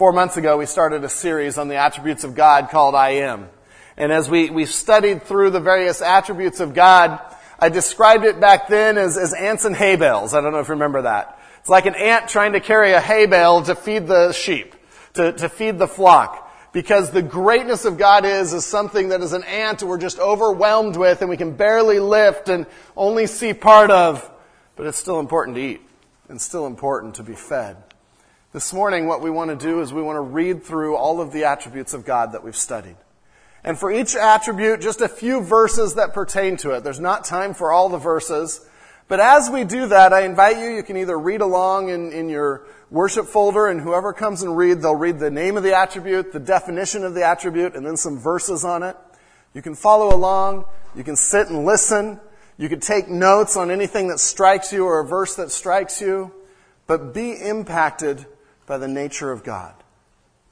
Four months ago, we started a series on the attributes of God called I Am. And as we, we studied through the various attributes of God, I described it back then as, as ants and hay bales. I don't know if you remember that. It's like an ant trying to carry a hay bale to feed the sheep, to, to feed the flock. Because the greatness of God is, is something that as an ant we're just overwhelmed with and we can barely lift and only see part of, but it's still important to eat and still important to be fed. This morning, what we want to do is we want to read through all of the attributes of God that we've studied. And for each attribute, just a few verses that pertain to it. There's not time for all the verses. But as we do that, I invite you, you can either read along in, in your worship folder and whoever comes and read, they'll read the name of the attribute, the definition of the attribute, and then some verses on it. You can follow along. You can sit and listen. You can take notes on anything that strikes you or a verse that strikes you. But be impacted by the nature of God,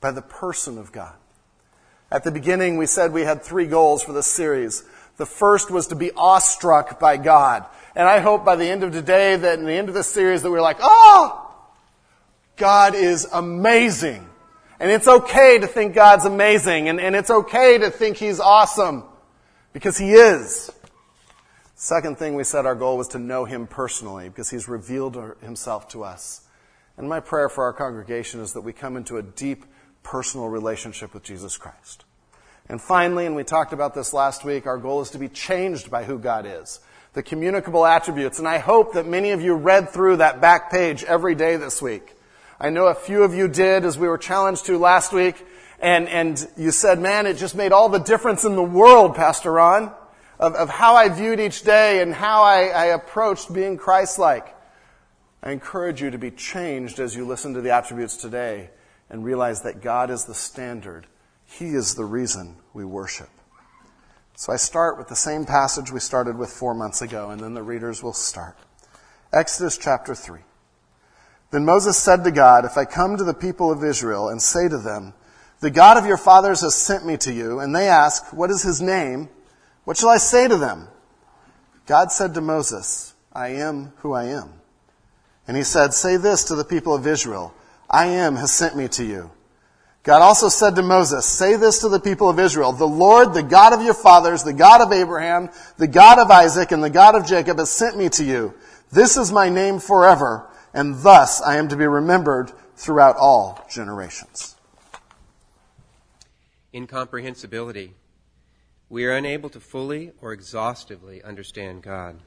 by the person of God. At the beginning, we said we had three goals for this series. The first was to be awestruck by God. And I hope by the end of today that in the end of this series that we're like, oh, God is amazing. And it's okay to think God's amazing. And, and it's okay to think He's awesome. Because He is. Second thing we said our goal was to know Him personally because He's revealed Himself to us. And my prayer for our congregation is that we come into a deep personal relationship with Jesus Christ. And finally, and we talked about this last week, our goal is to be changed by who God is the communicable attributes. And I hope that many of you read through that back page every day this week. I know a few of you did as we were challenged to last week. And, and you said, man, it just made all the difference in the world, Pastor Ron, of, of how I viewed each day and how I, I approached being Christ-like. I encourage you to be changed as you listen to the attributes today and realize that God is the standard. He is the reason we worship. So I start with the same passage we started with four months ago, and then the readers will start. Exodus chapter 3. Then Moses said to God, If I come to the people of Israel and say to them, The God of your fathers has sent me to you, and they ask, What is his name? What shall I say to them? God said to Moses, I am who I am. And he said, Say this to the people of Israel, I am has sent me to you. God also said to Moses, say this to the people of Israel, the Lord, the God of your fathers, the God of Abraham, the God of Isaac, and the God of Jacob has sent me to you. This is my name forever, and thus I am to be remembered throughout all generations. Incomprehensibility. We are unable to fully or exhaustively understand God.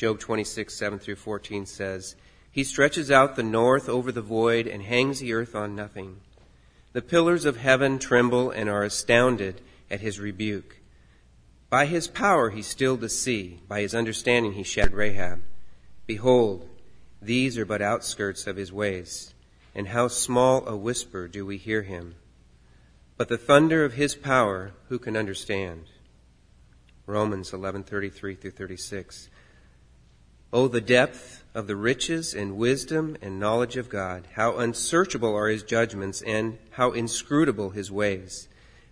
Job 26, 7 through 14 says, He stretches out the north over the void and hangs the earth on nothing. The pillars of heaven tremble and are astounded at his rebuke. By his power he stilled the sea, by his understanding he shattered Rahab. Behold, these are but outskirts of his ways, and how small a whisper do we hear him. But the thunder of his power, who can understand? Romans 11:33 through 36. Oh, the depth of the riches and wisdom and knowledge of God. How unsearchable are his judgments and how inscrutable his ways.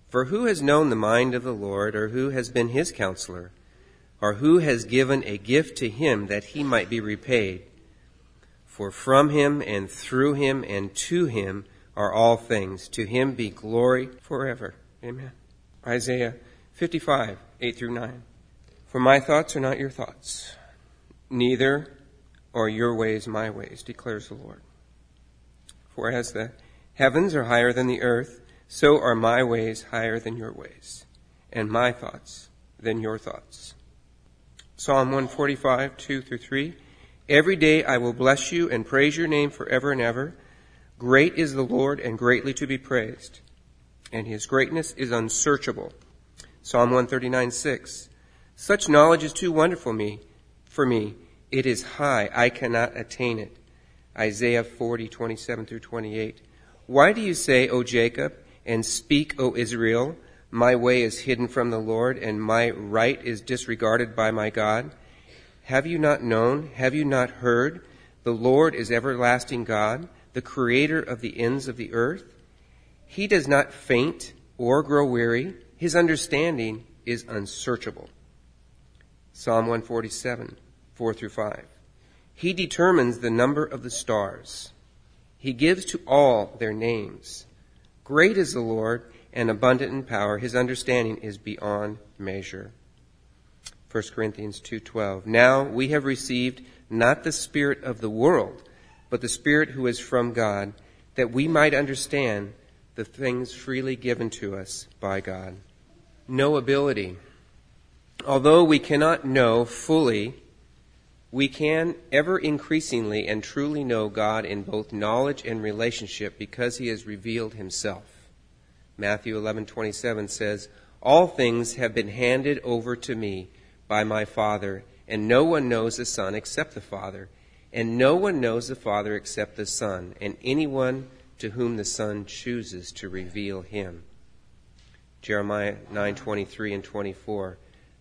For who has known the mind of the Lord, or who has been his counselor, or who has given a gift to him that he might be repaid? For from him and through him and to him are all things. To him be glory forever. Amen. Isaiah 55, 8 through 9. For my thoughts are not your thoughts Neither are your ways my ways, declares the Lord. For as the heavens are higher than the earth, so are my ways higher than your ways, and my thoughts than your thoughts. Psalm 145, 2 through 3. Every day I will bless you and praise your name forever and ever. Great is the Lord and greatly to be praised, and his greatness is unsearchable. Psalm 139, 6. Such knowledge is too wonderful me for me. It is high. I cannot attain it. Isaiah 40, 27 through 28. Why do you say, O Jacob, and speak, O Israel, my way is hidden from the Lord, and my right is disregarded by my God? Have you not known? Have you not heard? The Lord is everlasting God, the creator of the ends of the earth. He does not faint or grow weary. His understanding is unsearchable. Psalm 147. 4 through 5. He determines the number of the stars. He gives to all their names. Great is the Lord and abundant in power. His understanding is beyond measure. 1 Corinthians 2:12 Now we have received not the spirit of the world but the spirit who is from God that we might understand the things freely given to us by God. Knowability. Although we cannot know fully we can ever increasingly and truly know God in both knowledge and relationship because he has revealed himself. Matthew 11:27 says, "All things have been handed over to me by my Father, and no one knows the Son except the Father, and no one knows the Father except the Son, and anyone to whom the Son chooses to reveal him." Jeremiah 9:23 and 24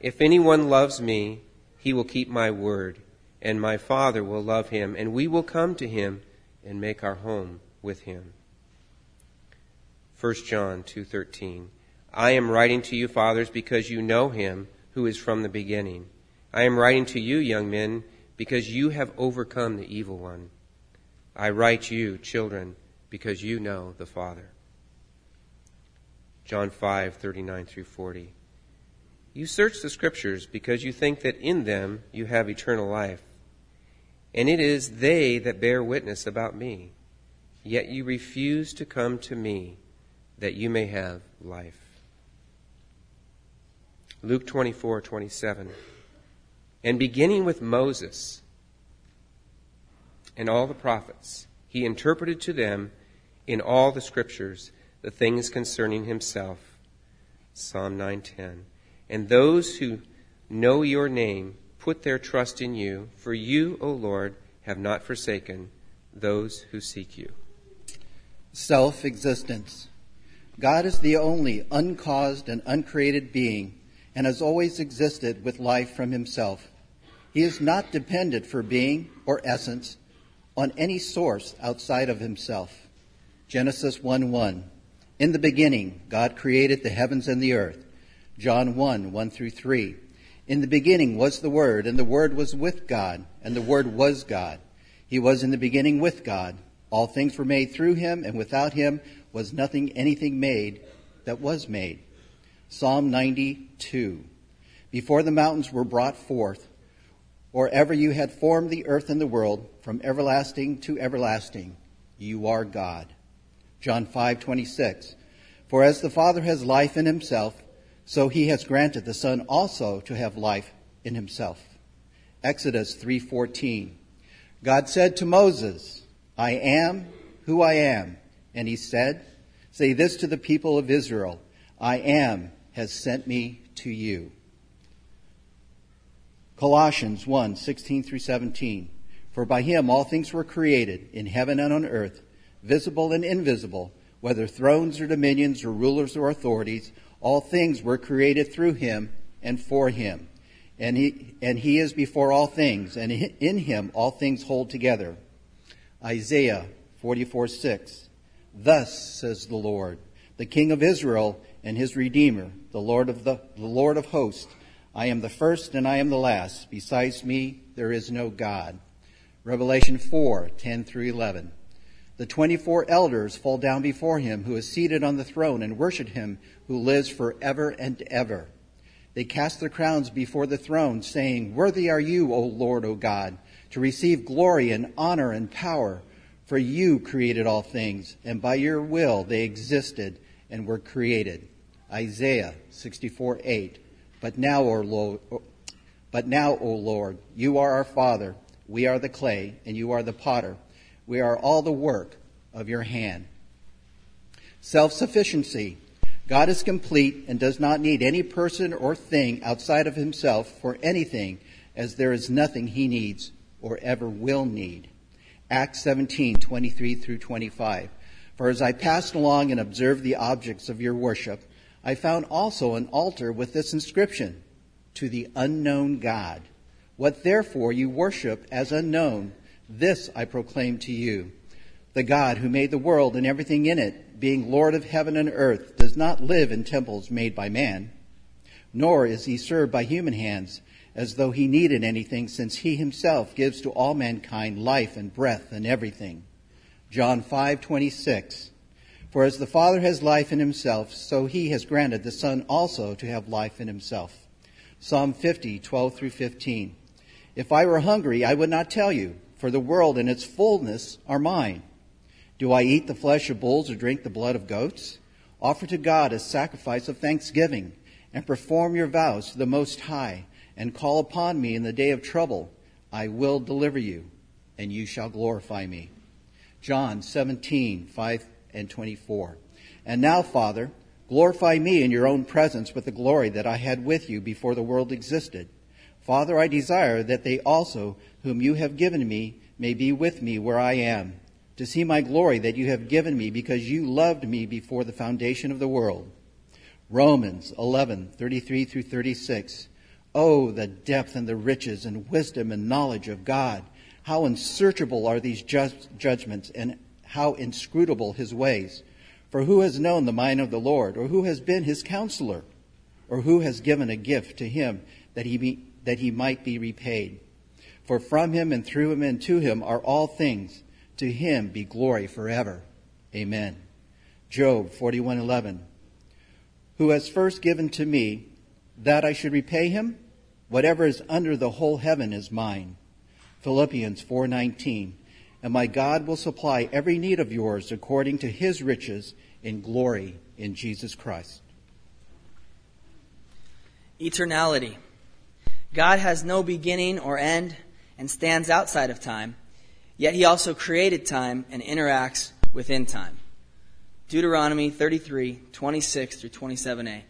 if anyone loves me, he will keep my word, and my Father will love him, and we will come to him and make our home with him. 1 John 2:13 I am writing to you fathers because you know him who is from the beginning. I am writing to you young men because you have overcome the evil one. I write you children because you know the Father. John 5:39 through 40 you search the Scriptures because you think that in them you have eternal life. And it is they that bear witness about me. Yet you refuse to come to me that you may have life. Luke 24, 27. And beginning with Moses and all the prophets, he interpreted to them in all the scriptures the things concerning himself. Psalm 910. And those who know your name put their trust in you, for you, O Lord, have not forsaken those who seek you. Self existence. God is the only uncaused and uncreated being and has always existed with life from himself. He is not dependent for being or essence on any source outside of himself. Genesis 1 1. In the beginning, God created the heavens and the earth. John 1, 1 through 3. In the beginning was the Word, and the Word was with God, and the Word was God. He was in the beginning with God. All things were made through him, and without him was nothing anything made that was made. Psalm 92. Before the mountains were brought forth, or ever you had formed the earth and the world, from everlasting to everlasting, you are God. John 5:26. For as the Father has life in himself, so he has granted the Son also to have life in himself. Exodus 3:14. God said to Moses, I am who I am. And he said, Say this to the people of Israel I am has sent me to you. Colossians 1 16 through 17. For by him all things were created, in heaven and on earth, visible and invisible, whether thrones or dominions or rulers or authorities. All things were created through him and for him. And he, and he is before all things, and in him all things hold together. Isaiah 44 6. Thus says the Lord, the King of Israel and his Redeemer, the Lord of the, the Lord of hosts. I am the first and I am the last. Besides me, there is no God. Revelation 4 10 through 11. The 24 elders fall down before him who is seated on the throne and worship him who lives forever and ever. They cast their crowns before the throne, saying, Worthy are you, O Lord, O God, to receive glory and honor and power, for you created all things, and by your will they existed and were created. Isaiah 64 8. But now, O Lord, but now, O Lord, you are our Father, we are the clay, and you are the potter. We are all the work of your hand. Self sufficiency. God is complete and does not need any person or thing outside of himself for anything, as there is nothing he needs or ever will need. Acts 17, 23 through 25. For as I passed along and observed the objects of your worship, I found also an altar with this inscription To the unknown God. What therefore you worship as unknown, this I proclaim to you. The God who made the world and everything in it, being Lord of heaven and earth, does not live in temples made by man, nor is he served by human hands as though he needed anything, since he himself gives to all mankind life and breath and everything. John 5:26 For as the Father has life in himself, so he has granted the Son also to have life in himself. Psalm 50:12 through 15. If I were hungry, I would not tell you, for the world and its fullness are mine. Do I eat the flesh of bulls or drink the blood of goats? Offer to God a sacrifice of thanksgiving, and perform your vows to the Most High and call upon me in the day of trouble, I will deliver you, and you shall glorify me. John 17, 5 and 24. And now, Father, glorify me in your own presence with the glory that I had with you before the world existed. Father, I desire that they also, whom you have given me, may be with me where I am, to see my glory that you have given me because you loved me before the foundation of the world. Romans 11, 33 through 36. Oh, the depth and the riches and wisdom and knowledge of God. How unsearchable are these judgments and how inscrutable his ways. For who has known the mind of the Lord, or who has been his counselor, or who has given a gift to him that he, be, that he might be repaid? For from him and through him and to him are all things. To him be glory forever. Amen. Job 41:11 Who has first given to me that I should repay him? Whatever is under the whole heaven is mine. Philippians 4:19. And my God will supply every need of yours according to his riches in glory in Jesus Christ. Eternality. God has no beginning or end and stands outside of time, yet he also created time and interacts within time. Deuteronomy 33, 26 through 27a.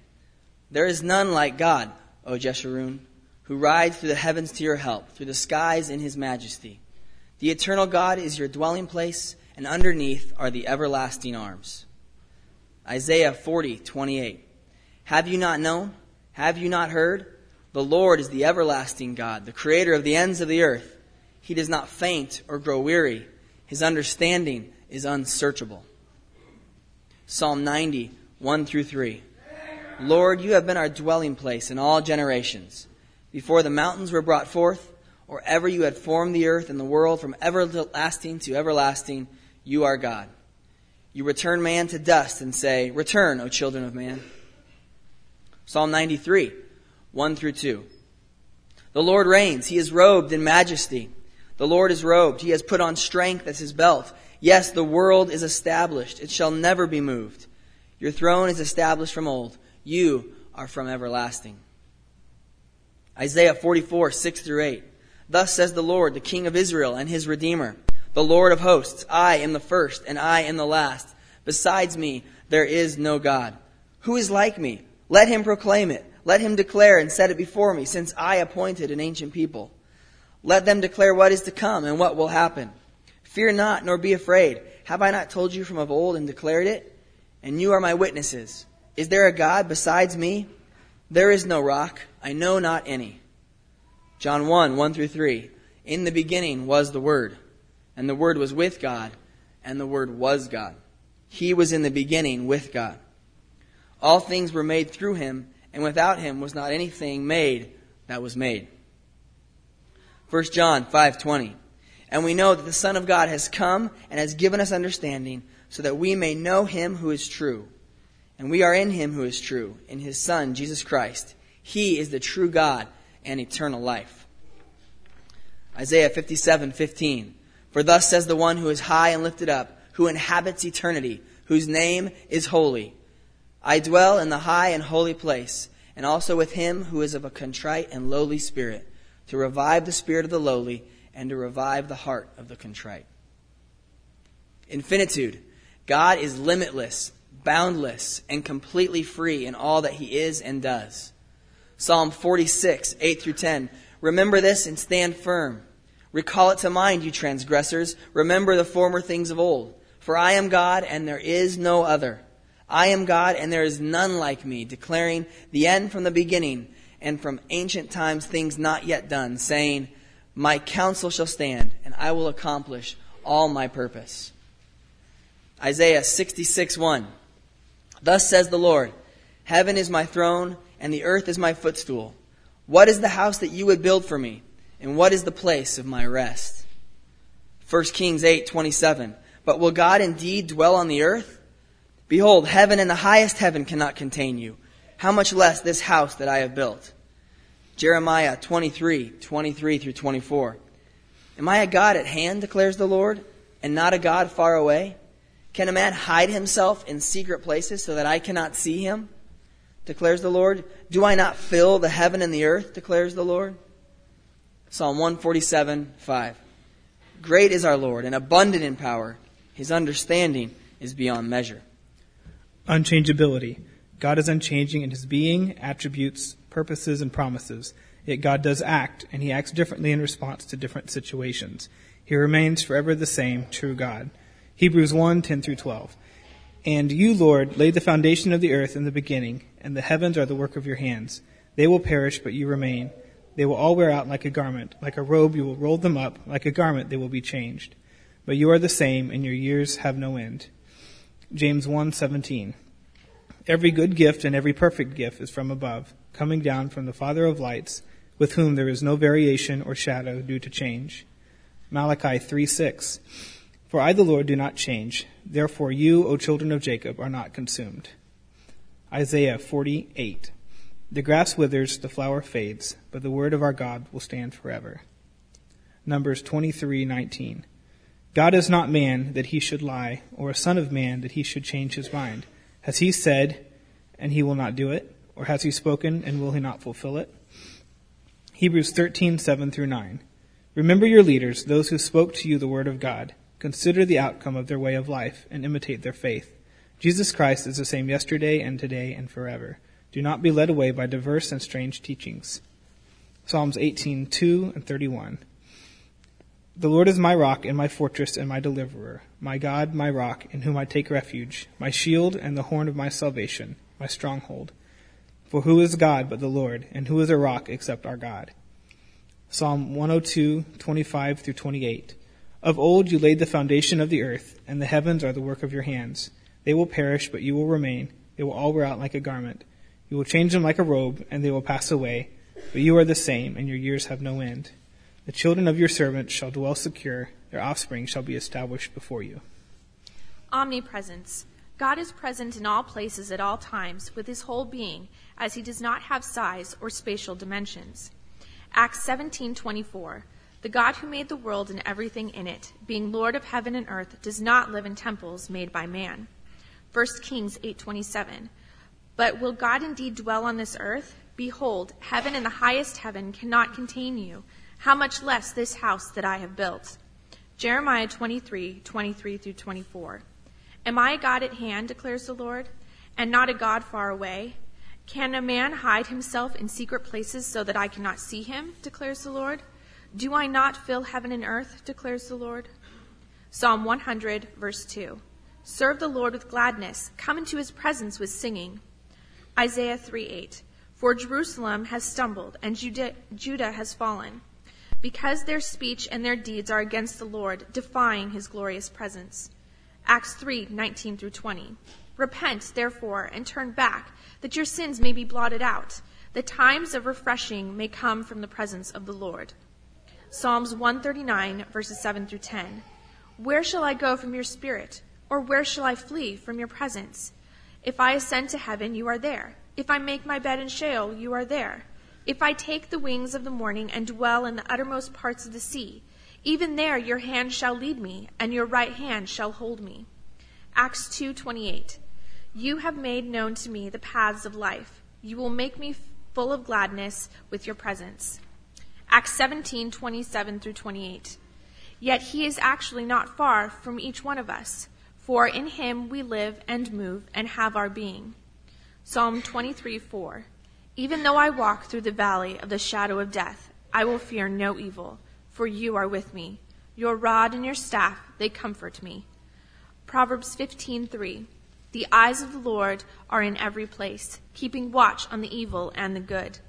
There is none like God, O Jeshurun, who rides through the heavens to your help, through the skies in his majesty. The eternal God is your dwelling place, and underneath are the everlasting arms. Isaiah 40, 28. Have you not known? Have you not heard? The Lord is the everlasting God, the creator of the ends of the earth. He does not faint or grow weary. His understanding is unsearchable. Psalm 90, 1 through 3. Lord, you have been our dwelling place in all generations before the mountains were brought forth, or ever you had formed the earth and the world from everlasting to everlasting, you are God. You return man to dust and say, Return, O children of man. Psalm 93, 1 through 2. The Lord reigns. He is robed in majesty. The Lord is robed. He has put on strength as his belt. Yes, the world is established. It shall never be moved. Your throne is established from old. You are from everlasting. Isaiah 44, 6 through 8. Thus says the Lord, the King of Israel and his Redeemer, the Lord of hosts, I am the first and I am the last. Besides me, there is no God. Who is like me? Let him proclaim it. Let him declare and set it before me, since I appointed an ancient people. Let them declare what is to come and what will happen. Fear not, nor be afraid. Have I not told you from of old and declared it? And you are my witnesses. Is there a God besides me? There is no rock, I know not any. John 1, 1 through 3. In the beginning was the Word, and the Word was with God, and the Word was God. He was in the beginning with God. All things were made through him, and without him was not anything made that was made. 1 John 5:20 And we know that the Son of God has come and has given us understanding so that we may know him who is true and we are in him who is true, in his Son, Jesus Christ. He is the true God and eternal life. Isaiah 57:15. For thus says the one who is high and lifted up, who inhabits eternity, whose name is holy. I dwell in the high and holy place, and also with him who is of a contrite and lowly spirit, to revive the spirit of the lowly, and to revive the heart of the contrite. Infinitude. God is limitless boundless and completely free in all that he is and does. Psalm 46, 8 through 10. Remember this and stand firm. Recall it to mind, you transgressors. Remember the former things of old. For I am God, and there is no other. I am God, and there is none like me, declaring the end from the beginning, and from ancient times things not yet done, saying, My counsel shall stand, and I will accomplish all my purpose. Isaiah 66 1. Thus says the Lord, Heaven is my throne, and the earth is my footstool. What is the house that you would build for me? And what is the place of my rest? 1 Kings 8:27 But will God indeed dwell on the earth? Behold, heaven and the highest heaven cannot contain you. How much less this house that I have built? Jeremiah 23, 23 through 24. Am I a God at hand, declares the Lord, and not a God far away? Can a man hide himself in secret places so that I cannot see him? Declares the Lord. Do I not fill the heaven and the earth, declares the Lord? Psalm 147, 5. Great is our Lord and abundant in power. His understanding is beyond measure. Unchangeability. God is unchanging in his being, attributes, purposes, and promises. Yet God does act, and he acts differently in response to different situations. He remains forever the same, true God. Hebrews 1, 10 through 12. And you, Lord, laid the foundation of the earth in the beginning, and the heavens are the work of your hands. They will perish, but you remain they will all wear out like a garment. Like a robe, you will roll them up. Like a garment, they will be changed. But you are the same, and your years have no end. James 1:17. Every good gift and every perfect gift is from above, coming down from the Father of lights, with whom there is no variation or shadow due to change. Malachi 3:6. For I the Lord do not change. Therefore you, O children of Jacob, are not consumed. Isaiah 48. The grass withers, the flower fades, but the word of our God will stand forever. Numbers 23:19. God is not man that he should lie, or a son of man that he should change his mind. Has he said, and he will not do it? Or has he spoken, and will he not fulfill it? Hebrews 13:7 through 9. Remember your leaders, those who spoke to you the word of God. Consider the outcome of their way of life, and imitate their faith. Jesus Christ is the same yesterday and today and forever. Do not be led away by diverse and strange teachings. Psalms 18:2 and 31. The Lord is my rock and my fortress and my deliverer, my God, my rock, in whom I take refuge, my shield and the horn of my salvation, my stronghold. For who is God but the Lord, and who is a rock except our God? Psalm 102:25 through 28. Of old you laid the foundation of the earth, and the heavens are the work of your hands. They will perish, but you will remain. They will all wear out like a garment. You will change them like a robe, and they will pass away. But you are the same, and your years have no end. The children of your servants shall dwell secure, their offspring shall be established before you. Omnipresence. God is present in all places at all times with his whole being, as he does not have size or spatial dimensions. Acts 17:24. The God who made the world and everything in it, being Lord of heaven and earth, does not live in temples made by man. 1 Kings 8:27. But will God indeed dwell on this earth? Behold, heaven and the highest heaven cannot contain you. How much less this house that I have built? Jeremiah 23, 23 through 24. Am I a God at hand, declares the Lord, and not a God far away? Can a man hide himself in secret places so that I cannot see him, declares the Lord? Do I not fill heaven and earth, declares the Lord? Psalm 100, verse 2. Serve the Lord with gladness. Come into his presence with singing. Isaiah 3:8. For Jerusalem has stumbled and Judah, Judah has fallen, because their speech and their deeds are against the Lord, defying his glorious presence. Acts 3:19 through 20. Repent, therefore, and turn back, that your sins may be blotted out, that times of refreshing may come from the presence of the Lord. Psalms 139 verses 7 through 10. Where shall I go from your spirit? Or where shall I flee from your presence? If I ascend to heaven, you are there. If I make my bed in Sheol, you are there. If I take the wings of the morning and dwell in the uttermost parts of the sea, even there your hand shall lead me, and your right hand shall hold me. Acts 2:28. You have made known to me the paths of life. You will make me full of gladness with your presence. Acts 17:27 through 28. Yet he is actually not far from each one of us. For in him we live and move and have our being. Psalm 23 4. Even though I walk through the valley of the shadow of death, I will fear no evil, for you are with me. Your rod and your staff, they comfort me. Proverbs 15:3 The eyes of the Lord are in every place, keeping watch on the evil and the good.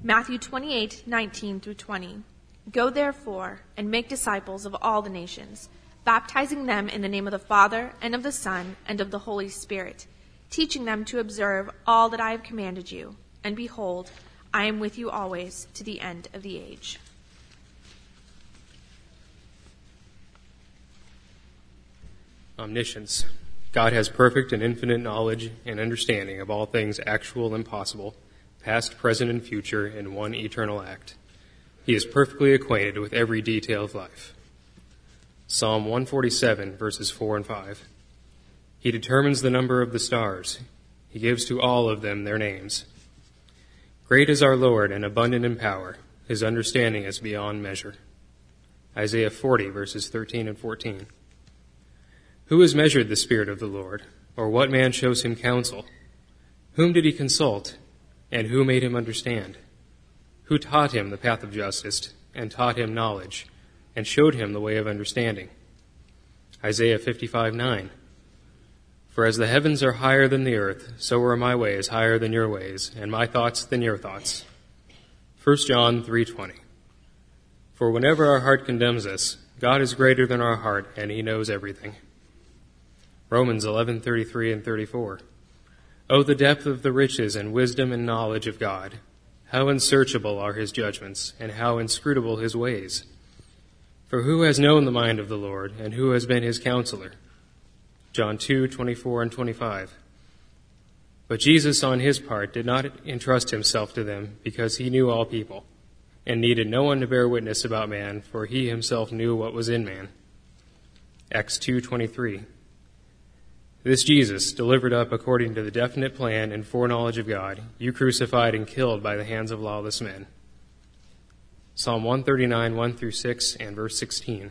Matthew 28:19 through 20 Go therefore and make disciples of all the nations, baptizing them in the name of the Father and of the Son and of the Holy Spirit, teaching them to observe all that I have commanded you. And behold, I am with you always to the end of the age. Omniscience. God has perfect and infinite knowledge and understanding of all things actual and possible, past, present, and future, in one eternal act. He is perfectly acquainted with every detail of life. Psalm 147, verses 4 and 5. He determines the number of the stars. He gives to all of them their names. Great is our Lord and abundant in power. His understanding is beyond measure. Isaiah 40, verses 13 and 14. Who has measured the Spirit of the Lord? Or what man shows him counsel? Whom did he consult? And who made him understand? Who taught him the path of justice, and taught him knowledge, and showed him the way of understanding? Isaiah 55 9. For as the heavens are higher than the earth, so are my ways higher than your ways, and my thoughts than your thoughts. 1 John 3:20. For whenever our heart condemns us, God is greater than our heart, and he knows everything. Romans 11:33 and 34. Oh the depth of the riches and wisdom and knowledge of God. How unsearchable are his judgments and how inscrutable his ways. For who has known the mind of the Lord and who has been his counselor? John 2:24 and 25. But Jesus on his part did not entrust himself to them because he knew all people and needed no one to bear witness about man for he himself knew what was in man. Acts 2:23 this Jesus, delivered up according to the definite plan and foreknowledge of God, you crucified and killed by the hands of lawless men. Psalm 139, 1 through 6, and verse 16.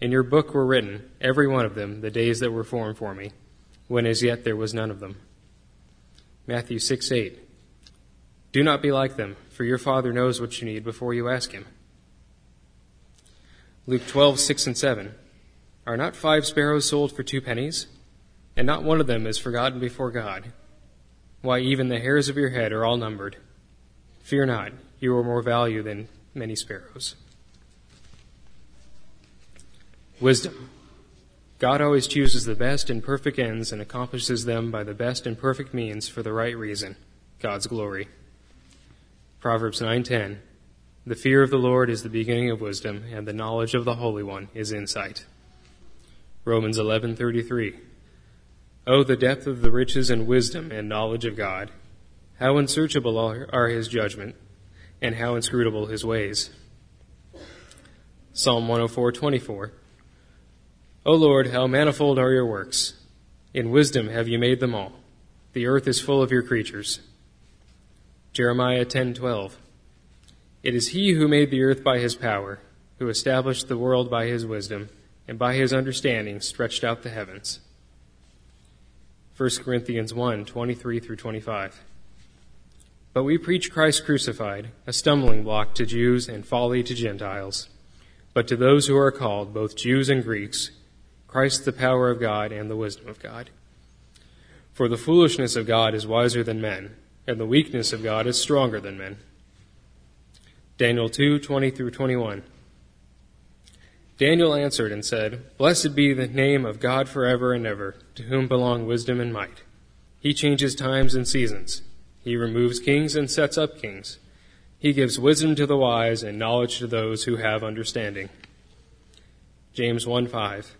In your book were written, every one of them, the days that were formed for me, when as yet there was none of them. Matthew 6 8. Do not be like them, for your Father knows what you need before you ask Him. Luke 12 6 and 7. Are not five sparrows sold for two pennies? And not one of them is forgotten before God. Why, even the hairs of your head are all numbered. Fear not, you are more value than many sparrows. Wisdom. God always chooses the best and perfect ends and accomplishes them by the best and perfect means for the right reason, God's glory. Proverbs 9:10 The fear of the Lord is the beginning of wisdom, and the knowledge of the Holy One is insight. Romans 11:33. Oh, the depth of the riches and wisdom and knowledge of God! How unsearchable are his judgment, and how inscrutable his ways. Psalm 104:24. O Lord, how manifold are your works! In wisdom have you made them all. The earth is full of your creatures. Jeremiah 10:12. It is he who made the earth by his power, who established the world by his wisdom and by his understanding stretched out the heavens. 1 Corinthians 1 23 through 25. But we preach Christ crucified, a stumbling block to Jews and folly to Gentiles. But to those who are called, both Jews and Greeks, Christ the power of God and the wisdom of God. For the foolishness of God is wiser than men, and the weakness of God is stronger than men. Daniel 2 20 through 21. Daniel answered and said, Blessed be the name of God forever and ever, to whom belong wisdom and might. He changes times and seasons. He removes kings and sets up kings. He gives wisdom to the wise and knowledge to those who have understanding. James 1 5.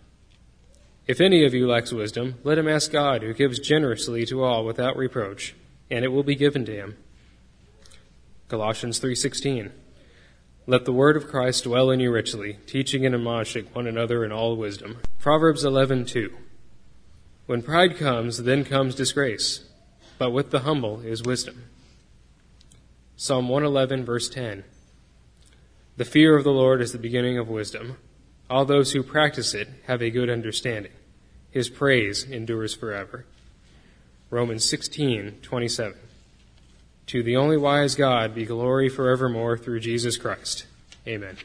If any of you lacks wisdom, let him ask God, who gives generously to all without reproach, and it will be given to him. Colossians 3:16 Let the word of Christ dwell in you richly, teaching and admonishing one another in all wisdom. Proverbs 11:2. When pride comes, then comes disgrace, but with the humble is wisdom. Psalm 111 verse 10. The fear of the Lord is the beginning of wisdom. All those who practice it have a good understanding. His praise endures forever. Romans 16:27. To the only wise God be glory forevermore through Jesus Christ. Amen.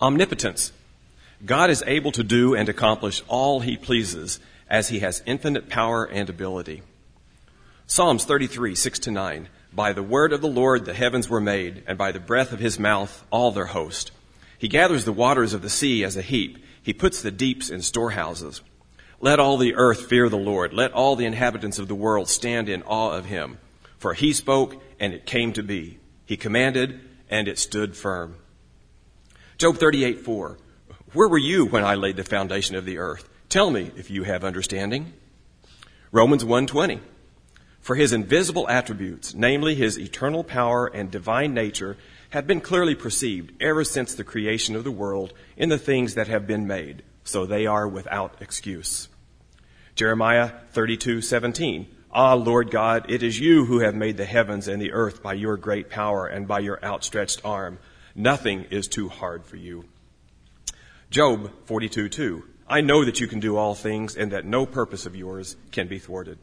Omnipotence. God is able to do and accomplish all he pleases as he has infinite power and ability. Psalms 33, 6 to 9. By the word of the Lord the heavens were made, and by the breath of his mouth all their host. He gathers the waters of the sea as a heap. He puts the deeps in storehouses. Let all the earth fear the Lord. Let all the inhabitants of the world stand in awe of him. For he spoke, and it came to be. He commanded, and it stood firm. Job 38, 4. Where were you when I laid the foundation of the earth? Tell me if you have understanding. Romans 1:20. For his invisible attributes, namely his eternal power and divine nature, have been clearly perceived ever since the creation of the world in the things that have been made. So they are without excuse. Jeremiah 32:17 Ah Lord God it is you who have made the heavens and the earth by your great power and by your outstretched arm. Nothing is too hard for you. Job 42:2 I know that you can do all things and that no purpose of yours can be thwarted.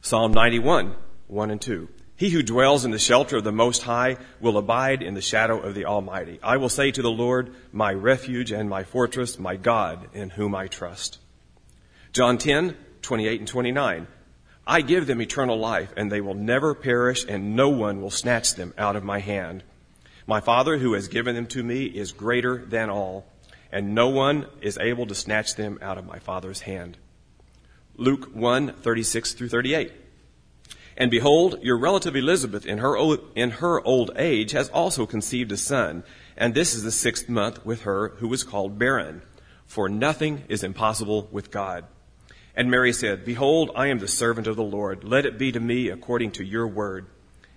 Psalm 91 1 and 2 he who dwells in the shelter of the Most High will abide in the shadow of the Almighty. I will say to the Lord, my refuge and my fortress, my God in whom I trust. John 10, 28 and 29. I give them eternal life and they will never perish and no one will snatch them out of my hand. My Father who has given them to me is greater than all and no one is able to snatch them out of my Father's hand. Luke 1, 36 through 38. And behold, your relative Elizabeth in her, old, in her old age has also conceived a son, and this is the sixth month with her who was called barren. For nothing is impossible with God. And Mary said, Behold, I am the servant of the Lord. Let it be to me according to your word.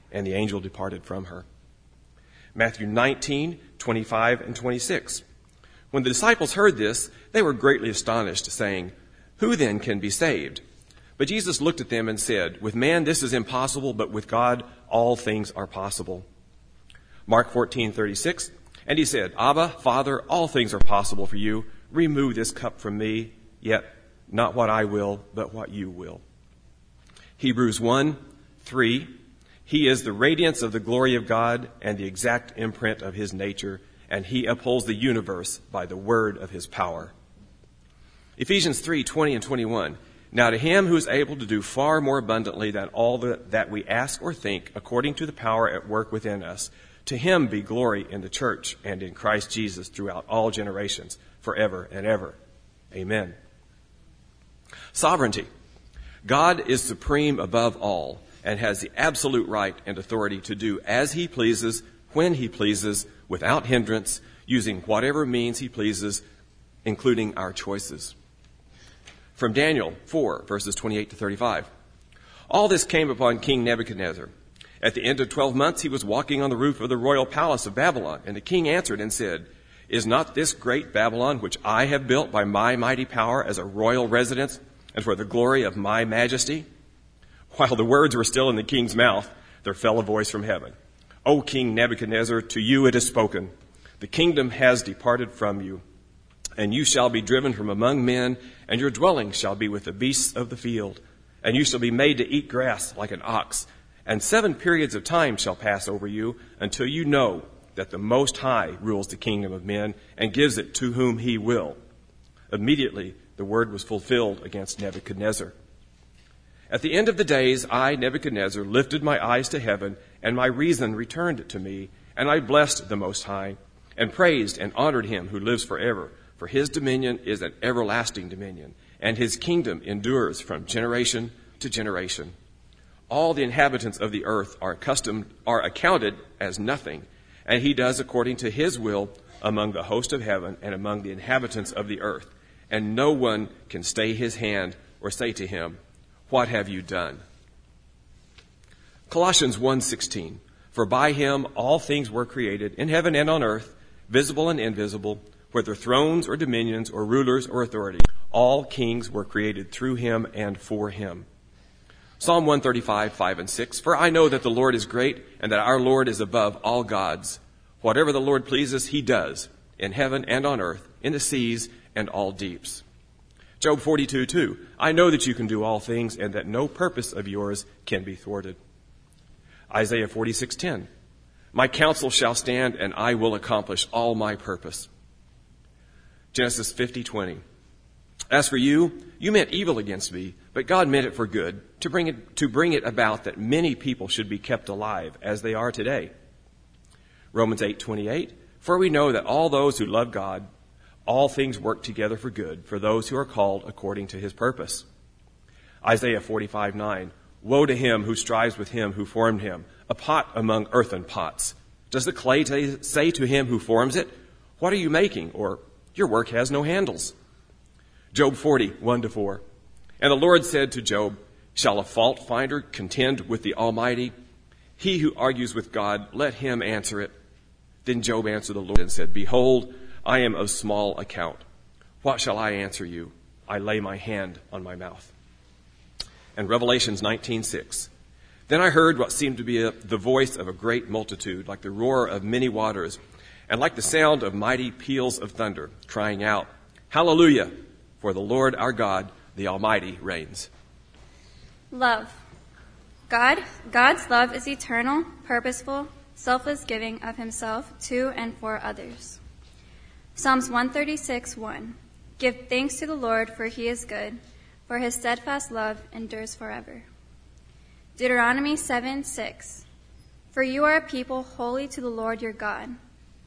And the angel departed from her. Matthew 19, 25 and 26. When the disciples heard this, they were greatly astonished, saying, Who then can be saved? But Jesus looked at them and said, With man this is impossible, but with God all things are possible. Mark 14:36, and he said, Abba, Father, all things are possible for you. Remove this cup from me, yet not what I will, but what you will. Hebrews 1, 3, He is the radiance of the glory of God and the exact imprint of his nature, and he upholds the universe by the word of his power. Ephesians 3, 20 and 21, now to him who is able to do far more abundantly than all that we ask or think, according to the power at work within us, to him be glory in the church and in Christ Jesus throughout all generations, forever and ever. Amen. Sovereignty. God is supreme above all and has the absolute right and authority to do as he pleases, when he pleases, without hindrance, using whatever means he pleases, including our choices from Daniel 4, verses 28 to 35. All this came upon King Nebuchadnezzar. At the end of 12 months, he was walking on the roof of the royal palace of Babylon, and the king answered and said, Is not this great Babylon, which I have built by my mighty power as a royal residence and for the glory of my majesty? While the words were still in the king's mouth, there fell a voice from heaven. O King Nebuchadnezzar, to you it is spoken. The kingdom has departed from you and you shall be driven from among men, and your dwelling shall be with the beasts of the field. And you shall be made to eat grass like an ox. And seven periods of time shall pass over you until you know that the Most High rules the kingdom of men and gives it to whom he will. Immediately the word was fulfilled against Nebuchadnezzar. At the end of the days, I, Nebuchadnezzar, lifted my eyes to heaven, and my reason returned to me, and I blessed the Most High, and praised and honored him who lives forever for his dominion is an everlasting dominion, and his kingdom endures from generation to generation. All the inhabitants of the earth are accustomed, are accounted as nothing, and he does according to his will among the host of heaven and among the inhabitants of the earth. And no one can stay his hand or say to him, What have you done? Colossians 1:16 For by him all things were created, in heaven and on earth, visible and invisible, whether thrones or dominions or rulers or authorities. All kings were created through him and for him. Psalm 135, 5 and 6. For I know that the Lord is great and that our Lord is above all gods. Whatever the Lord pleases, he does, in heaven and on earth, in the seas and all deeps. Job 42, 2. I know that you can do all things and that no purpose of yours can be thwarted. Isaiah 46:10. My counsel shall stand and I will accomplish all my purpose. Genesis 50:20. As for you, you meant evil against me, but God meant it for good, to bring it to bring it about that many people should be kept alive as they are today. Romans 8:28. For we know that all those who love God, all things work together for good for those who are called according to his purpose. Isaiah 45:9. Woe to him who strives with him who formed him, a pot among earthen pots. Does the clay t- say to him who forms it, What are you making? Or, Your work has no handles. Job 40, 1 to 4. And the Lord said to Job, Shall a fault finder contend with the Almighty? He who argues with God, let him answer it. Then Job answered the Lord and said, Behold, I am of small account. What shall I answer you? I lay my hand on my mouth and Revelations 19:6. Then I heard what seemed to be a, the voice of a great multitude, like the roar of many waters, and like the sound of mighty peals of thunder, crying out, Hallelujah! For the Lord our God, the Almighty, reigns. Love. God, God's love is eternal, purposeful, selfless giving of himself to and for others. Psalms 136, 1. Give thanks to the Lord, for he is good for his steadfast love endures forever. Deuteronomy 7 6. For you are a people holy to the Lord your God.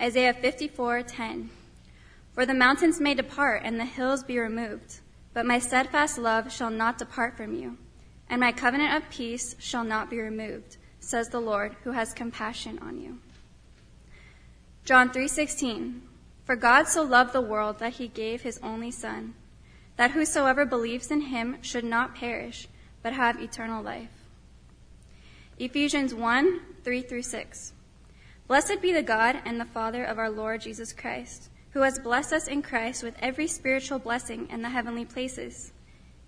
Isaiah 54:10 For the mountains may depart and the hills be removed, but my steadfast love shall not depart from you, and my covenant of peace shall not be removed, says the Lord, who has compassion on you. John 3:16 for God so loved the world that he gave his only Son, that whosoever believes in him should not perish, but have eternal life. Ephesians 1 3 through 6. Blessed be the God and the Father of our Lord Jesus Christ, who has blessed us in Christ with every spiritual blessing in the heavenly places,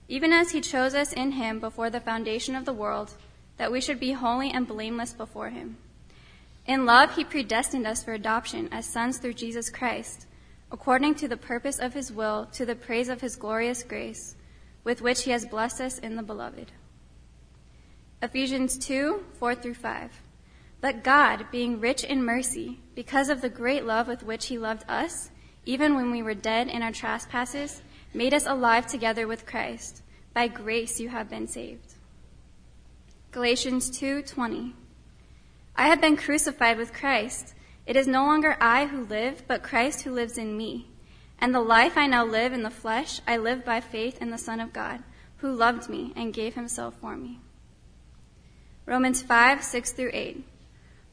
even as he chose us in him before the foundation of the world, that we should be holy and blameless before him. In love, he predestined us for adoption as sons through Jesus Christ, according to the purpose of his will, to the praise of his glorious grace, with which he has blessed us in the beloved. Ephesians 2 4 through 5. But God, being rich in mercy, because of the great love with which he loved us, even when we were dead in our trespasses, made us alive together with Christ. By grace you have been saved. Galatians 2:20 I have been crucified with Christ. It is no longer I who live, but Christ who lives in me. And the life I now live in the flesh, I live by faith in the Son of God, who loved me and gave himself for me. Romans 5, 6 through 8.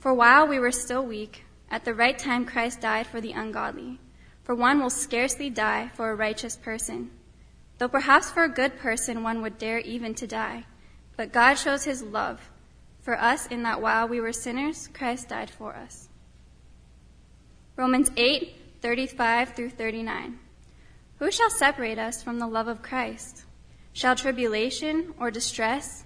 For while we were still weak, at the right time Christ died for the ungodly. For one will scarcely die for a righteous person, though perhaps for a good person one would dare even to die. But God shows his love for us in that while we were sinners, Christ died for us. Romans 8, 35 through 39. Who shall separate us from the love of Christ? Shall tribulation or distress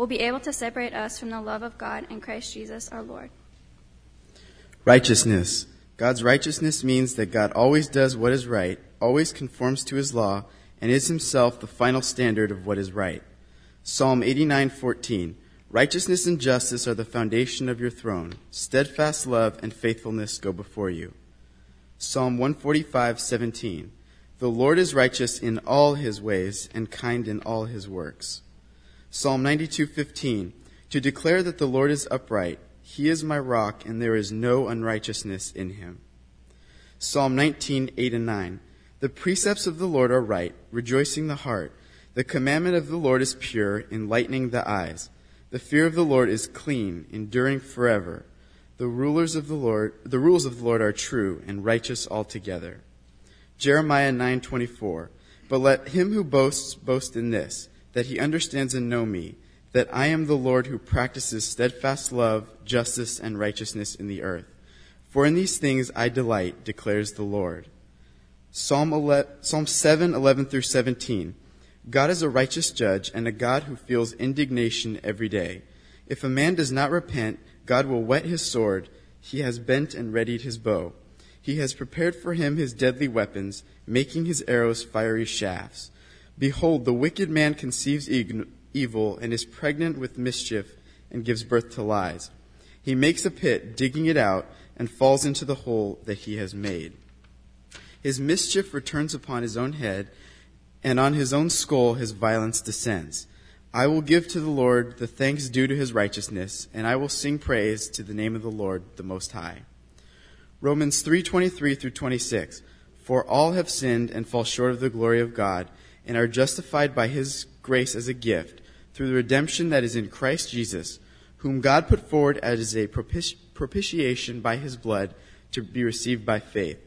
will be able to separate us from the love of God in Christ Jesus our Lord. Righteousness God's righteousness means that God always does what is right, always conforms to his law, and is himself the final standard of what is right. Psalm 89:14 Righteousness and justice are the foundation of your throne. Steadfast love and faithfulness go before you. Psalm 145:17 The Lord is righteous in all his ways and kind in all his works. Psalm 92:15 To declare that the Lord is upright, he is my rock and there is no unrighteousness in him. Psalm 19:8 and 9 The precepts of the Lord are right, rejoicing the heart. The commandment of the Lord is pure, enlightening the eyes. The fear of the Lord is clean, enduring forever. The rulers of the Lord, the rules of the Lord are true and righteous altogether. Jeremiah 9:24 But let him who boasts boast in this that he understands and know me that I am the Lord who practices steadfast love, justice and righteousness in the earth. For in these things I delight declares the Lord. Psalm 11, Psalm 7:11 through 17 God is a righteous judge and a God who feels indignation every day. If a man does not repent, God will whet his sword. He has bent and readied his bow. He has prepared for him his deadly weapons, making his arrows fiery shafts. Behold, the wicked man conceives evil and is pregnant with mischief and gives birth to lies. He makes a pit, digging it out, and falls into the hole that he has made. His mischief returns upon his own head and on his own skull his violence descends. I will give to the Lord the thanks due to his righteousness, and I will sing praise to the name of the Lord the Most High. Romans 3:23 through 26. For all have sinned and fall short of the glory of God, and are justified by his grace as a gift through the redemption that is in Christ Jesus, whom God put forward as a propitiation by his blood to be received by faith.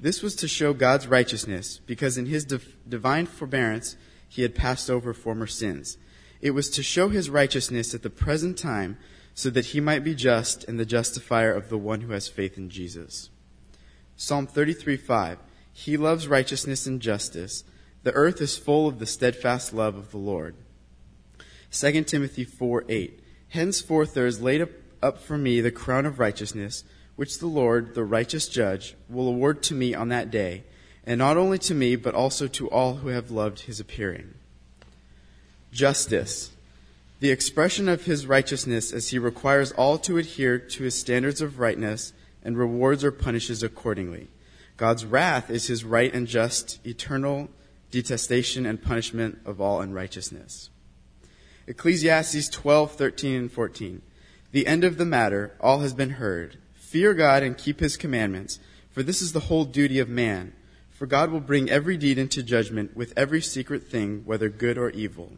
This was to show God's righteousness, because in his divine forbearance he had passed over former sins. It was to show his righteousness at the present time, so that he might be just and the justifier of the one who has faith in Jesus. Psalm 33 5. He loves righteousness and justice. The earth is full of the steadfast love of the Lord. 2 Timothy 4 8. Henceforth there is laid up for me the crown of righteousness which the Lord, the righteous judge, will award to me on that day, and not only to me, but also to all who have loved his appearing. Justice. The expression of his righteousness as he requires all to adhere to his standards of rightness and rewards or punishes accordingly. God's wrath is his right and just, eternal detestation and punishment of all unrighteousness. Ecclesiastes 12, 13, and 14. The end of the matter, all has been heard. Fear God and keep his commandments, for this is the whole duty of man. For God will bring every deed into judgment with every secret thing, whether good or evil.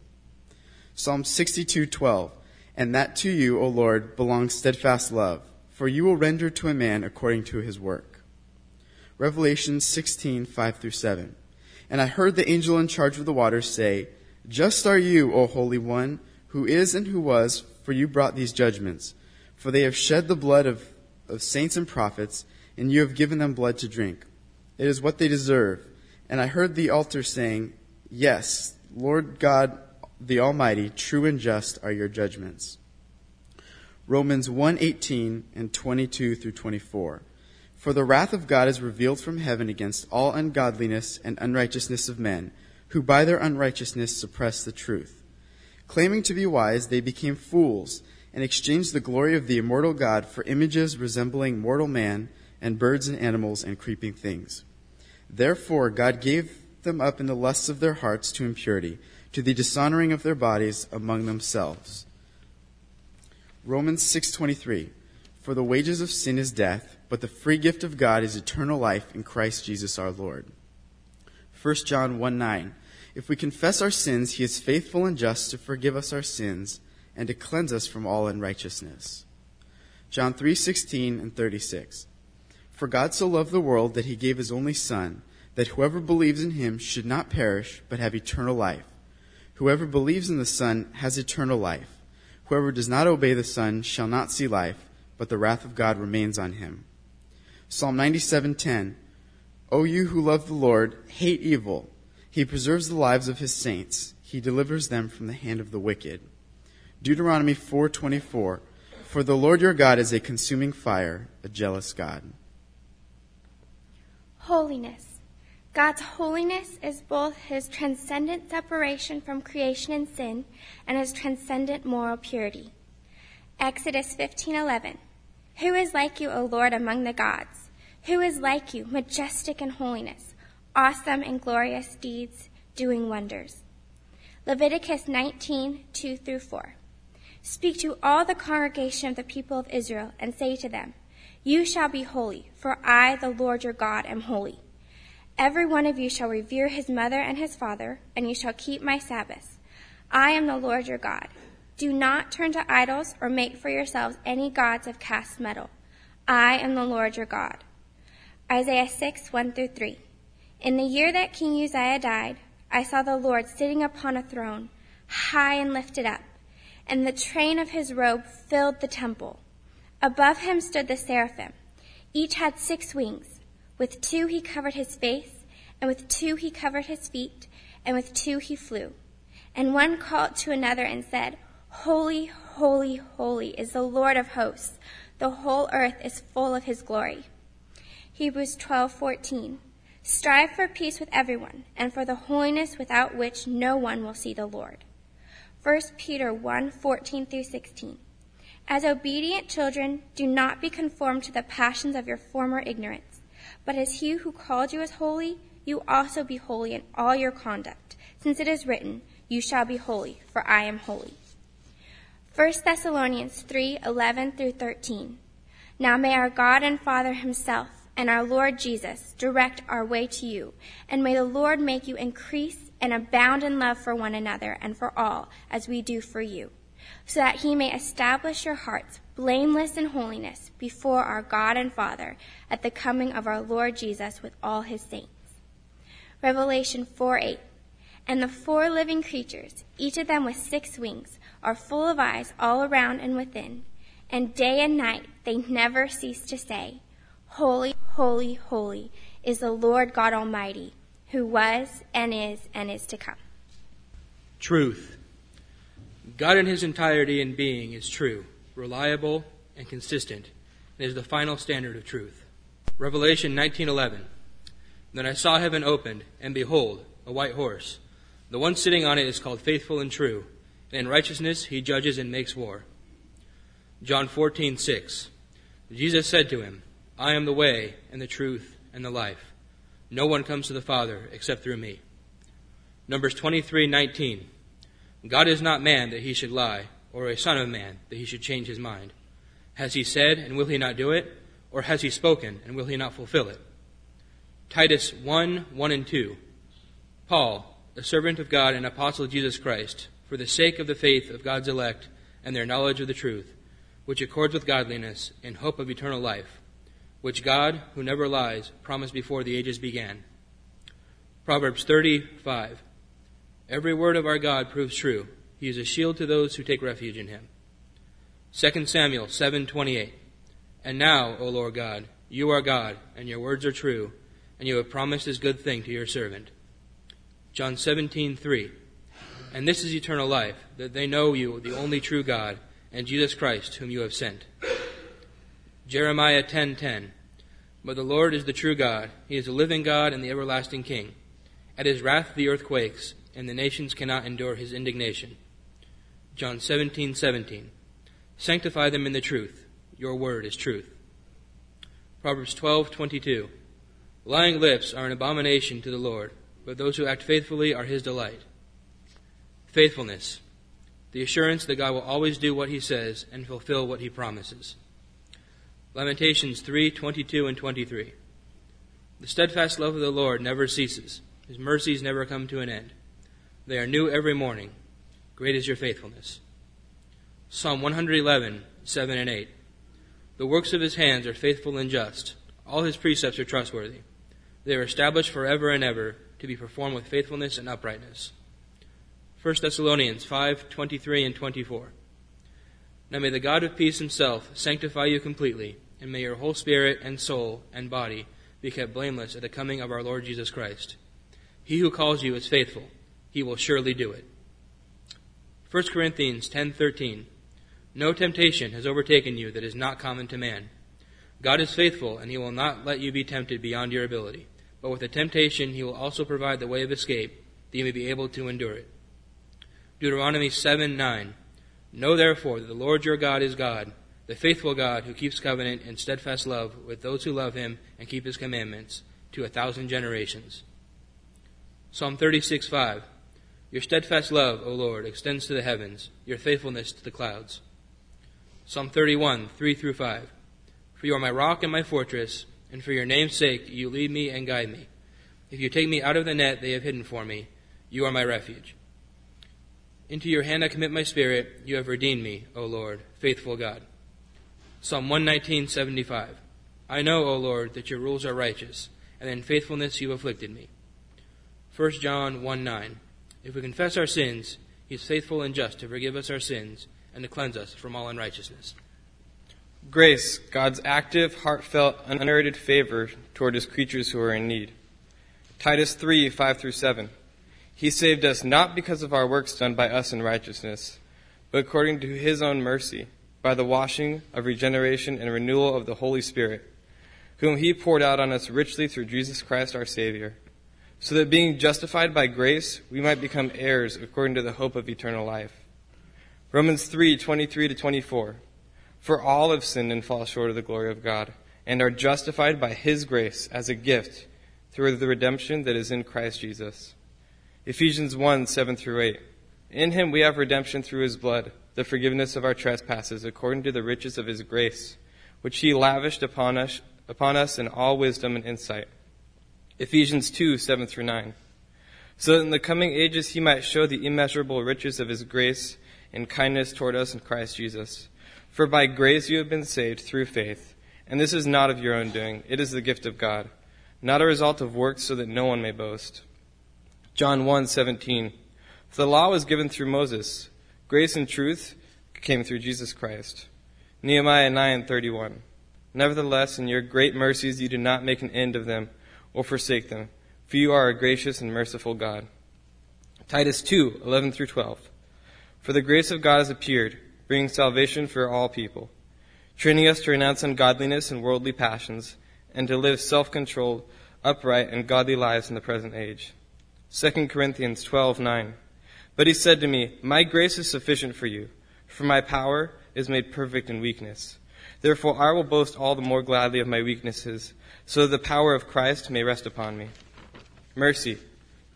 Psalm 62:12 And that to you, O Lord, belongs steadfast love, for you will render to a man according to his work. Revelation 16:5 through 7. And I heard the angel in charge of the waters say, Just are you, O Holy One, who is and who was, for you brought these judgments. For they have shed the blood of of saints and prophets, and you have given them blood to drink. It is what they deserve. And I heard the altar saying, Yes, Lord God the Almighty, true and just are your judgments. Romans 1:18 and 22 through 24. For the wrath of God is revealed from heaven against all ungodliness and unrighteousness of men, who by their unrighteousness suppress the truth. Claiming to be wise, they became fools and exchanged the glory of the immortal God for images resembling mortal man and birds and animals and creeping things. Therefore, God gave them up in the lusts of their hearts to impurity, to the dishonoring of their bodies among themselves. Romans 6:23 For the wages of sin is death, but the free gift of God is eternal life in Christ Jesus our Lord. 1 John 1:9 If we confess our sins, he is faithful and just to forgive us our sins and to cleanse us from all unrighteousness. John 3:16 and 36. For God so loved the world that he gave his only son that whoever believes in him should not perish but have eternal life. Whoever believes in the son has eternal life. Whoever does not obey the son shall not see life, but the wrath of God remains on him. Psalm 97:10. O you who love the Lord, hate evil. He preserves the lives of his saints. He delivers them from the hand of the wicked. Deuteronomy 4:24 For the Lord your God is a consuming fire, a jealous God. Holiness. God's holiness is both his transcendent separation from creation and sin and his transcendent moral purity. Exodus 15:11 Who is like you, O Lord, among the gods? Who is like you, majestic in holiness, awesome in glorious deeds, doing wonders? Leviticus 19:2 through 4. Speak to all the congregation of the people of Israel and say to them, You shall be holy, for I, the Lord your God, am holy. Every one of you shall revere his mother and his father, and you shall keep my Sabbaths. I am the Lord your God. Do not turn to idols or make for yourselves any gods of cast metal. I am the Lord your God. Isaiah 6, 1 through 3. In the year that King Uzziah died, I saw the Lord sitting upon a throne, high and lifted up and the train of his robe filled the temple. Above him stood the seraphim. Each had six wings. With two he covered his face, and with two he covered his feet, and with two he flew. And one called to another and said, Holy, holy, holy is the Lord of hosts. The whole earth is full of his glory. Hebrews 12:14 Strive for peace with everyone and for the holiness without which no one will see the Lord. 1 Peter 1 14 through 16. As obedient children, do not be conformed to the passions of your former ignorance, but as he who called you is holy, you also be holy in all your conduct, since it is written, You shall be holy, for I am holy. 1 Thessalonians 3 11 through 13. Now may our God and Father himself and our Lord Jesus direct our way to you, and may the Lord make you increase and abound in love for one another and for all, as we do for you, so that he may establish your hearts blameless in holiness before our God and Father at the coming of our Lord Jesus with all his saints. Revelation 4 8. And the four living creatures, each of them with six wings, are full of eyes all around and within, and day and night they never cease to say, Holy, holy, holy is the Lord God Almighty who was and is and is to come. Truth. God in his entirety and being is true, reliable, and consistent, and is the final standard of truth. Revelation 19:11. Then I saw heaven opened, and behold, a white horse. The one sitting on it is called faithful and true, in righteousness he judges and makes war. John 14:6. Jesus said to him, I am the way and the truth and the life. No one comes to the Father except through me. Numbers 23:19. God is not man that he should lie, or a son of man that he should change his mind. Has he said, and will he not do it? Or has he spoken, and will he not fulfill it? Titus 1 1 and 2. Paul, a servant of God and apostle of Jesus Christ, for the sake of the faith of God's elect and their knowledge of the truth, which accords with godliness, in hope of eternal life which God, who never lies, promised before the ages began. Proverbs 35. Every word of our God proves true. He is a shield to those who take refuge in him. 2 Samuel 7:28. And now, O Lord God, you are God, and your words are true, and you have promised this good thing to your servant. John 17:3. And this is eternal life, that they know you, the only true God, and Jesus Christ, whom you have sent. Jeremiah 10:10. But the Lord is the true God. He is the living God and the everlasting King. At his wrath the earth quakes, and the nations cannot endure his indignation. John 17:17. Sanctify them in the truth. Your word is truth. Proverbs 12:22. Lying lips are an abomination to the Lord, but those who act faithfully are his delight. Faithfulness. The assurance that God will always do what he says and fulfill what he promises. Lamentations 3 22 and 23. The steadfast love of the Lord never ceases, His mercies never come to an end. They are new every morning. Great is your faithfulness. Psalm 111 7 and 8. The works of His hands are faithful and just, all His precepts are trustworthy. They are established forever and ever to be performed with faithfulness and uprightness. 1 Thessalonians 5 23 and 24. Now may the God of peace himself sanctify you completely, and may your whole spirit and soul and body be kept blameless at the coming of our Lord Jesus Christ. He who calls you is faithful. He will surely do it. 1 Corinthians 10:13 No temptation has overtaken you that is not common to man. God is faithful, and he will not let you be tempted beyond your ability. But with the temptation, he will also provide the way of escape, that you may be able to endure it. Deuteronomy 7 9. Know therefore that the Lord your God is God, the faithful God who keeps covenant and steadfast love with those who love him and keep his commandments to a thousand generations. Psalm 36 5. Your steadfast love, O Lord, extends to the heavens, your faithfulness to the clouds. Psalm 31 3 through 5. For you are my rock and my fortress, and for your name's sake you lead me and guide me. If you take me out of the net they have hidden for me, you are my refuge. Into your hand I commit my spirit. You have redeemed me, O Lord, faithful God. Psalm 119:75. I know, O Lord, that your rules are righteous, and in faithfulness you have afflicted me. 1 John 1:9. If we confess our sins, he is faithful and just to forgive us our sins and to cleanse us from all unrighteousness. Grace, God's active, heartfelt, unmerited favor toward his creatures who are in need. Titus 3 5 through 7. He saved us not because of our works done by us in righteousness, but according to his own mercy, by the washing of regeneration and renewal of the Holy Spirit, whom he poured out on us richly through Jesus Christ our Savior, so that being justified by grace, we might become heirs according to the hope of eternal life. Romans 3 23 to 24. For all have sinned and fall short of the glory of God, and are justified by his grace as a gift through the redemption that is in Christ Jesus Ephesians 1 7 through 8. In him we have redemption through his blood, the forgiveness of our trespasses, according to the riches of his grace, which he lavished upon us, upon us in all wisdom and insight. Ephesians 2 7 through 9. So that in the coming ages he might show the immeasurable riches of his grace and kindness toward us in Christ Jesus. For by grace you have been saved through faith, and this is not of your own doing, it is the gift of God, not a result of works so that no one may boast. John 1:17 For the law was given through Moses. Grace and truth came through Jesus Christ. Nehemiah 9:31 Nevertheless in your great mercies you do not make an end of them or forsake them for you are a gracious and merciful God. Titus 2:11 through 12 For the grace of God has appeared bringing salvation for all people. Training us to renounce ungodliness and worldly passions and to live self-controlled upright and godly lives in the present age 2 Corinthians 12:9. But he said to me, "My grace is sufficient for you, for my power is made perfect in weakness. Therefore I will boast all the more gladly of my weaknesses, so that the power of Christ may rest upon me." Mercy,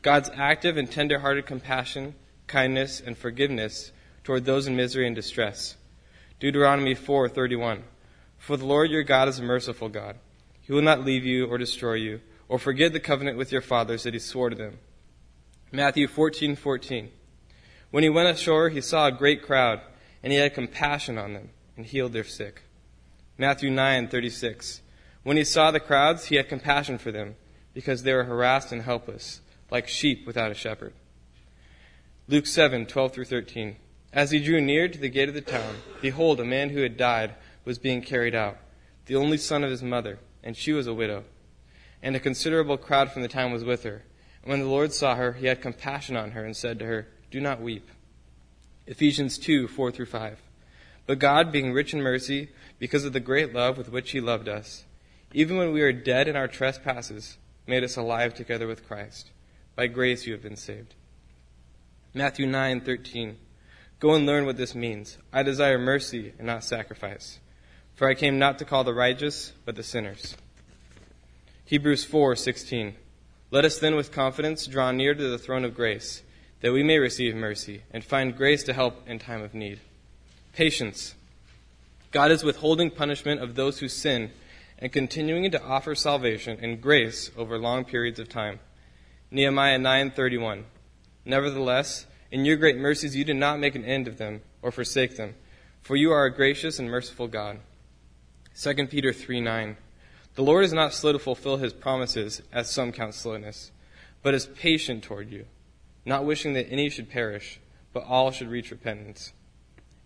God's active and tender-hearted compassion, kindness, and forgiveness toward those in misery and distress. Deuteronomy 4:31. For the Lord your God is a merciful God. He will not leave you or destroy you, or forget the covenant with your fathers that he swore to them. Matthew 14:14. 14. When he went ashore, he saw a great crowd, and he had compassion on them and healed their sick. Matthew 9:36. When he saw the crowds, he had compassion for them, because they were harassed and helpless, like sheep without a shepherd. Luke 7:12 through 13. As he drew near to the gate of the town, behold, a man who had died was being carried out, the only son of his mother, and she was a widow. And a considerable crowd from the town was with her. When the Lord saw her, he had compassion on her and said to her, Do not weep. Ephesians 2 4 through 5. But God, being rich in mercy, because of the great love with which he loved us, even when we were dead in our trespasses, made us alive together with Christ. By grace you have been saved. Matthew 9:13 Go and learn what this means. I desire mercy and not sacrifice, for I came not to call the righteous, but the sinners. Hebrews 4:16 let us then with confidence draw near to the throne of grace, that we may receive mercy and find grace to help in time of need. Patience. God is withholding punishment of those who sin and continuing to offer salvation and grace over long periods of time. Nehemiah 9:31. Nevertheless, in your great mercies you did not make an end of them or forsake them, for you are a gracious and merciful God. 2 Peter 3:9. The Lord is not slow to fulfill his promises, as some count slowness, but is patient toward you, not wishing that any should perish, but all should reach repentance.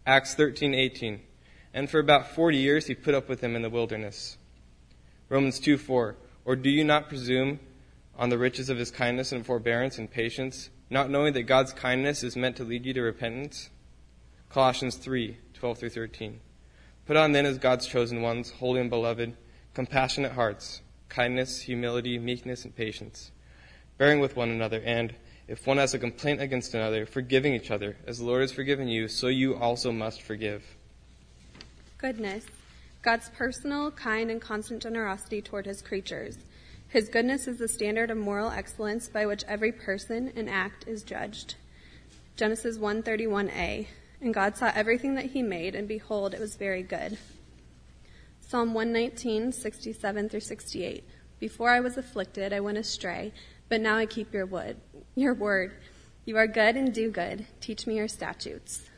Acts 13:18. And for about 40 years he put up with them in the wilderness. Romans 2:4. Or do you not presume on the riches of his kindness and forbearance and patience, not knowing that God's kindness is meant to lead you to repentance? Colossians 3:12 through 13. Put on then as God's chosen ones, holy and beloved, compassionate hearts, kindness, humility, meekness, and patience, bearing with one another, and, if one has a complaint against another, forgiving each other. As the Lord has forgiven you, so you also must forgive. Goodness. God's personal, kind, and constant generosity toward his creatures. His goodness is the standard of moral excellence by which every person and act is judged. Genesis 131a. And God saw everything that he made, and behold, it was very good. Psalm 119, 67 through 68. Before I was afflicted, I went astray, but now I keep your wood, your word. You are good and do good. Teach me your statutes.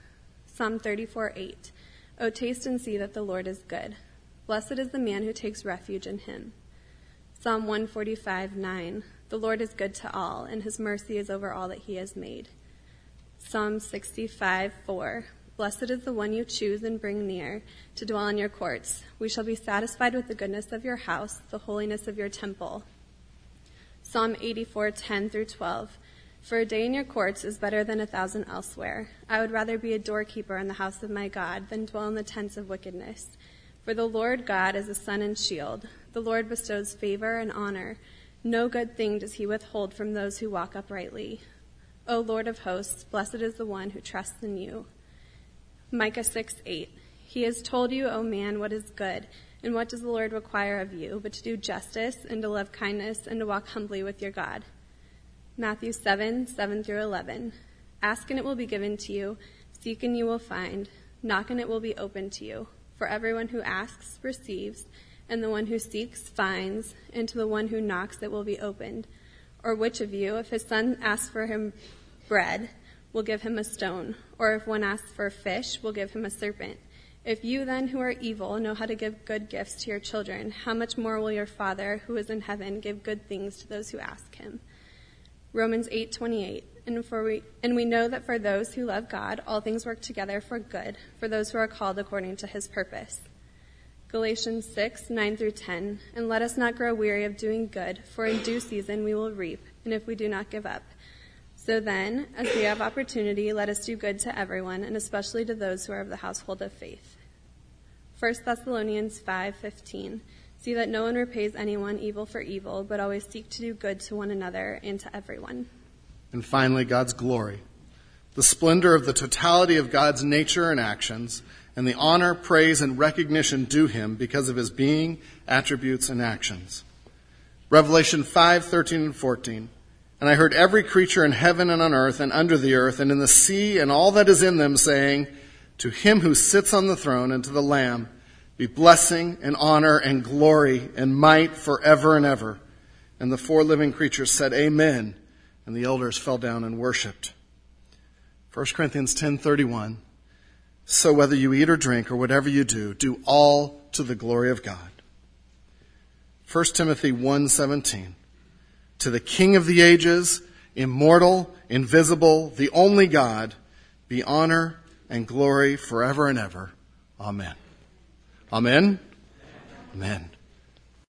Psalm 34, 8. O taste and see that the Lord is good. Blessed is the man who takes refuge in him. Psalm 145, 9. The Lord is good to all, and his mercy is over all that he has made. Psalm 65, 4. Blessed is the one you choose and bring near to dwell in your courts. We shall be satisfied with the goodness of your house, the holiness of your temple. Psalm 84:10 through 12. For a day in your courts is better than a thousand elsewhere. I would rather be a doorkeeper in the house of my God than dwell in the tents of wickedness. For the Lord God is a sun and shield. The Lord bestows favor and honor. No good thing does he withhold from those who walk uprightly. O Lord of hosts, blessed is the one who trusts in you. Micah 6 8. He has told you, O man, what is good, and what does the Lord require of you, but to do justice, and to love kindness, and to walk humbly with your God. Matthew 7 7 through 11. Ask and it will be given to you, seek and you will find, knock and it will be opened to you. For everyone who asks receives, and the one who seeks finds, and to the one who knocks it will be opened. Or which of you, if his son asks for him bread, will give him a stone, or if one asks for a fish, will give him a serpent. If you then, who are evil, know how to give good gifts to your children, how much more will your Father, who is in heaven, give good things to those who ask him? Romans 8:28. And for we and we know that for those who love God, all things work together for good, for those who are called according to his purpose. Galatians 6, 9 through 10. And let us not grow weary of doing good, for in due season we will reap, and if we do not give up. So then, as we have opportunity, let us do good to everyone, and especially to those who are of the household of faith. 1 Thessalonians 5:15 See that no one repays anyone evil for evil, but always seek to do good to one another and to everyone. And finally, God's glory. The splendor of the totality of God's nature and actions, and the honor, praise, and recognition due him because of his being, attributes, and actions. Revelation 5:13 and 14. And I heard every creature in heaven and on earth and under the earth and in the sea and all that is in them saying, To him who sits on the throne and to the Lamb be blessing and honor and glory and might forever and ever. And the four living creatures said, Amen. And the elders fell down and worshiped. 1 Corinthians 10:31 So whether you eat or drink or whatever you do, do all to the glory of God. 1 Timothy 1:17 to the King of the ages, immortal, invisible, the only God, be honor and glory forever and ever. Amen. Amen. Amen.